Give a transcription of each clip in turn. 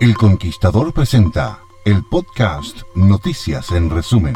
El Conquistador presenta el podcast Noticias en resumen.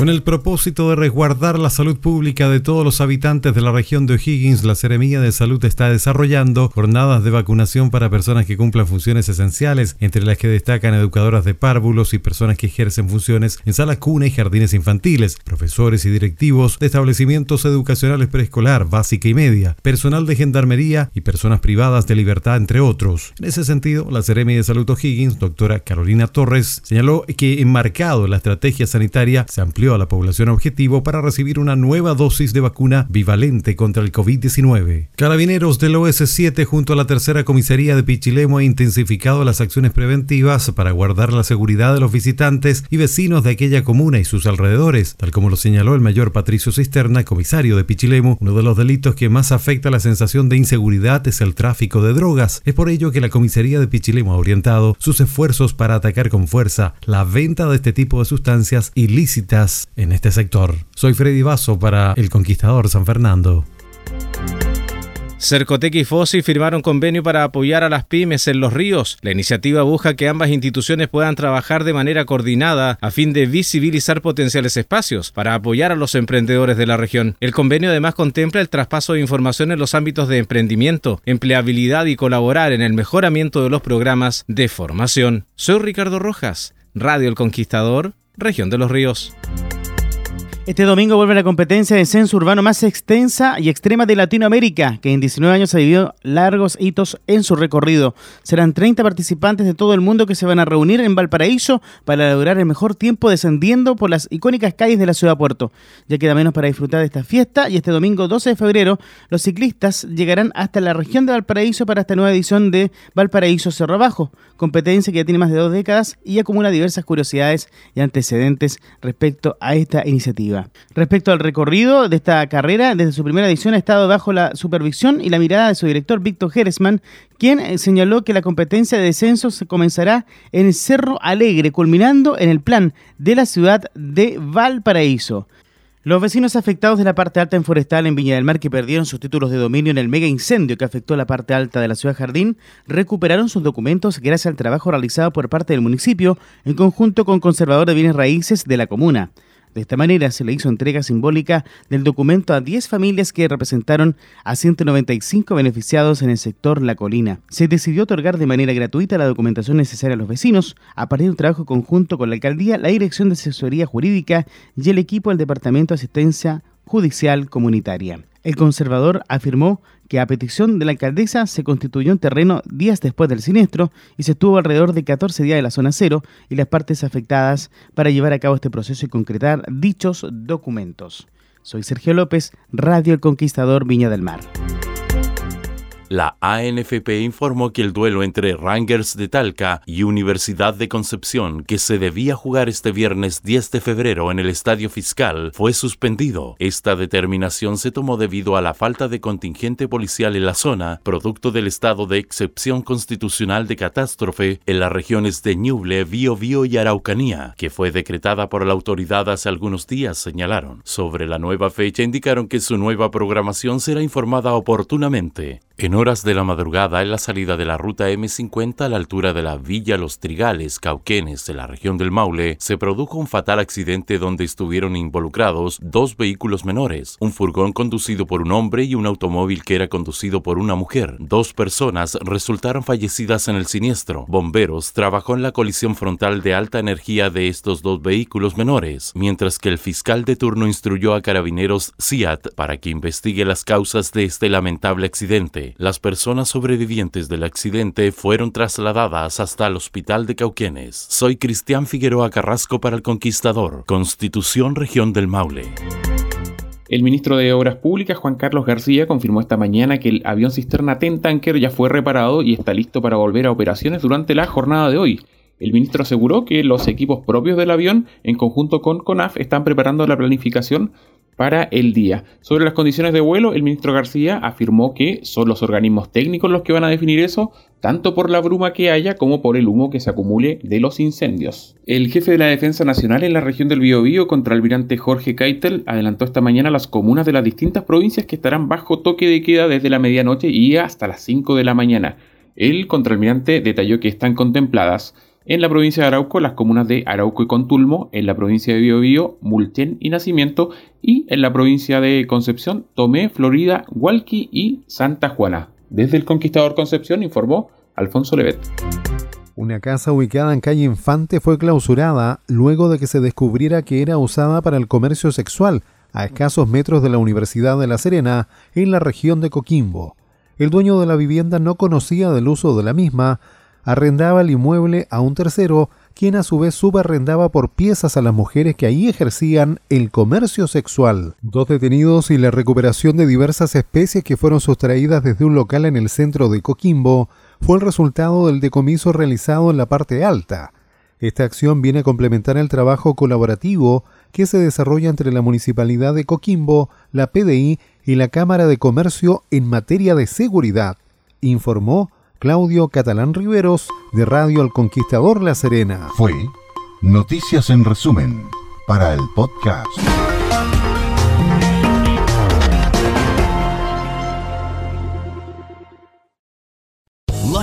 Con el propósito de resguardar la salud pública de todos los habitantes de la región de O'Higgins, la Seremía de Salud está desarrollando jornadas de vacunación para personas que cumplan funciones esenciales, entre las que destacan educadoras de párvulos y personas que ejercen funciones en salas cuna y jardines infantiles, profesores y directivos de establecimientos educacionales preescolar, básica y media, personal de gendarmería y personas privadas de libertad, entre otros. En ese sentido, la Seremia de Salud O'Higgins, doctora Carolina Torres, señaló que enmarcado en la estrategia sanitaria se amplió a la población objetivo para recibir una nueva dosis de vacuna bivalente contra el COVID-19. Carabineros del OS7 junto a la tercera comisaría de Pichilemo ha intensificado las acciones preventivas para guardar la seguridad de los visitantes y vecinos de aquella comuna y sus alrededores, tal como lo señaló el mayor Patricio Cisterna, comisario de Pichilemo. Uno de los delitos que más afecta la sensación de inseguridad es el tráfico de drogas. Es por ello que la comisaría de Pichilemo ha orientado sus esfuerzos para atacar con fuerza la venta de este tipo de sustancias ilícitas en este sector. Soy Freddy Vaso para El Conquistador San Fernando. Cercotec y FOSI firmaron convenio para apoyar a las pymes en los ríos. La iniciativa busca que ambas instituciones puedan trabajar de manera coordinada a fin de visibilizar potenciales espacios para apoyar a los emprendedores de la región. El convenio además contempla el traspaso de información en los ámbitos de emprendimiento, empleabilidad y colaborar en el mejoramiento de los programas de formación. Soy Ricardo Rojas, Radio El Conquistador, región de los ríos. Este domingo vuelve la competencia de censo urbano más extensa y extrema de Latinoamérica, que en 19 años ha vivido largos hitos en su recorrido. Serán 30 participantes de todo el mundo que se van a reunir en Valparaíso para lograr el mejor tiempo descendiendo por las icónicas calles de la ciudad puerto. Ya queda menos para disfrutar de esta fiesta y este domingo 12 de febrero los ciclistas llegarán hasta la región de Valparaíso para esta nueva edición de Valparaíso Cerro Abajo, competencia que ya tiene más de dos décadas y acumula diversas curiosidades y antecedentes respecto a esta iniciativa. Respecto al recorrido de esta carrera, desde su primera edición ha estado bajo la supervisión y la mirada de su director Víctor Geresman, quien eh, señaló que la competencia de descensos comenzará en Cerro Alegre, culminando en el plan de la ciudad de Valparaíso. Los vecinos afectados de la parte alta en Forestal en Viña del Mar que perdieron sus títulos de dominio en el mega incendio que afectó la parte alta de la ciudad Jardín recuperaron sus documentos gracias al trabajo realizado por parte del municipio en conjunto con Conservador de Bienes Raíces de la comuna. De esta manera se le hizo entrega simbólica del documento a 10 familias que representaron a 195 beneficiados en el sector La Colina. Se decidió otorgar de manera gratuita la documentación necesaria a los vecinos a partir de un trabajo conjunto con la alcaldía, la Dirección de Asesoría Jurídica y el equipo del Departamento de Asistencia Judicial Comunitaria. El conservador afirmó que a petición de la alcaldesa se constituyó un terreno días después del siniestro y se estuvo alrededor de 14 días en la zona cero y las partes afectadas para llevar a cabo este proceso y concretar dichos documentos. Soy Sergio López, Radio El Conquistador Viña del Mar. La ANFP informó que el duelo entre Rangers de Talca y Universidad de Concepción, que se debía jugar este viernes 10 de febrero en el Estadio Fiscal, fue suspendido. Esta determinación se tomó debido a la falta de contingente policial en la zona, producto del estado de excepción constitucional de catástrofe en las regiones de Ñuble, Biobío y Araucanía, que fue decretada por la autoridad hace algunos días, señalaron. Sobre la nueva fecha indicaron que su nueva programación será informada oportunamente. En horas de la madrugada, en la salida de la ruta M50 a la altura de la Villa Los Trigales, Cauquenes, en la región del Maule, se produjo un fatal accidente donde estuvieron involucrados dos vehículos menores, un furgón conducido por un hombre y un automóvil que era conducido por una mujer. Dos personas resultaron fallecidas en el siniestro. Bomberos trabajó en la colisión frontal de alta energía de estos dos vehículos menores, mientras que el fiscal de turno instruyó a carabineros CIAT para que investigue las causas de este lamentable accidente. Las personas sobrevivientes del accidente fueron trasladadas hasta el hospital de Cauquenes. Soy Cristian Figueroa Carrasco para el Conquistador, Constitución Región del Maule. El ministro de Obras Públicas, Juan Carlos García, confirmó esta mañana que el avión cisterna Tanker ya fue reparado y está listo para volver a operaciones durante la jornada de hoy. El ministro aseguró que los equipos propios del avión, en conjunto con CONAF, están preparando la planificación para el día. Sobre las condiciones de vuelo, el ministro García afirmó que son los organismos técnicos los que van a definir eso, tanto por la bruma que haya como por el humo que se acumule de los incendios. El jefe de la Defensa Nacional en la región del Biobío, contraalmirante Jorge Keitel, adelantó esta mañana las comunas de las distintas provincias que estarán bajo toque de queda desde la medianoche y hasta las 5 de la mañana. El contraalmirante detalló que están contempladas en la provincia de Arauco, las comunas de Arauco y Contulmo, en la provincia de Biobío, Mulchen y Nacimiento, y en la provincia de Concepción, Tomé, Florida, Hualqui y Santa Juana. Desde el Conquistador Concepción informó Alfonso Levet. Una casa ubicada en calle Infante fue clausurada luego de que se descubriera que era usada para el comercio sexual a escasos metros de la Universidad de La Serena, en la región de Coquimbo. El dueño de la vivienda no conocía del uso de la misma, arrendaba el inmueble a un tercero, quien a su vez subarrendaba por piezas a las mujeres que ahí ejercían el comercio sexual. Dos detenidos y la recuperación de diversas especies que fueron sustraídas desde un local en el centro de Coquimbo fue el resultado del decomiso realizado en la parte alta. Esta acción viene a complementar el trabajo colaborativo que se desarrolla entre la Municipalidad de Coquimbo, la PDI y la Cámara de Comercio en materia de seguridad, informó Claudio Catalán Riveros de Radio El Conquistador La Serena. Fue Noticias en resumen para el podcast.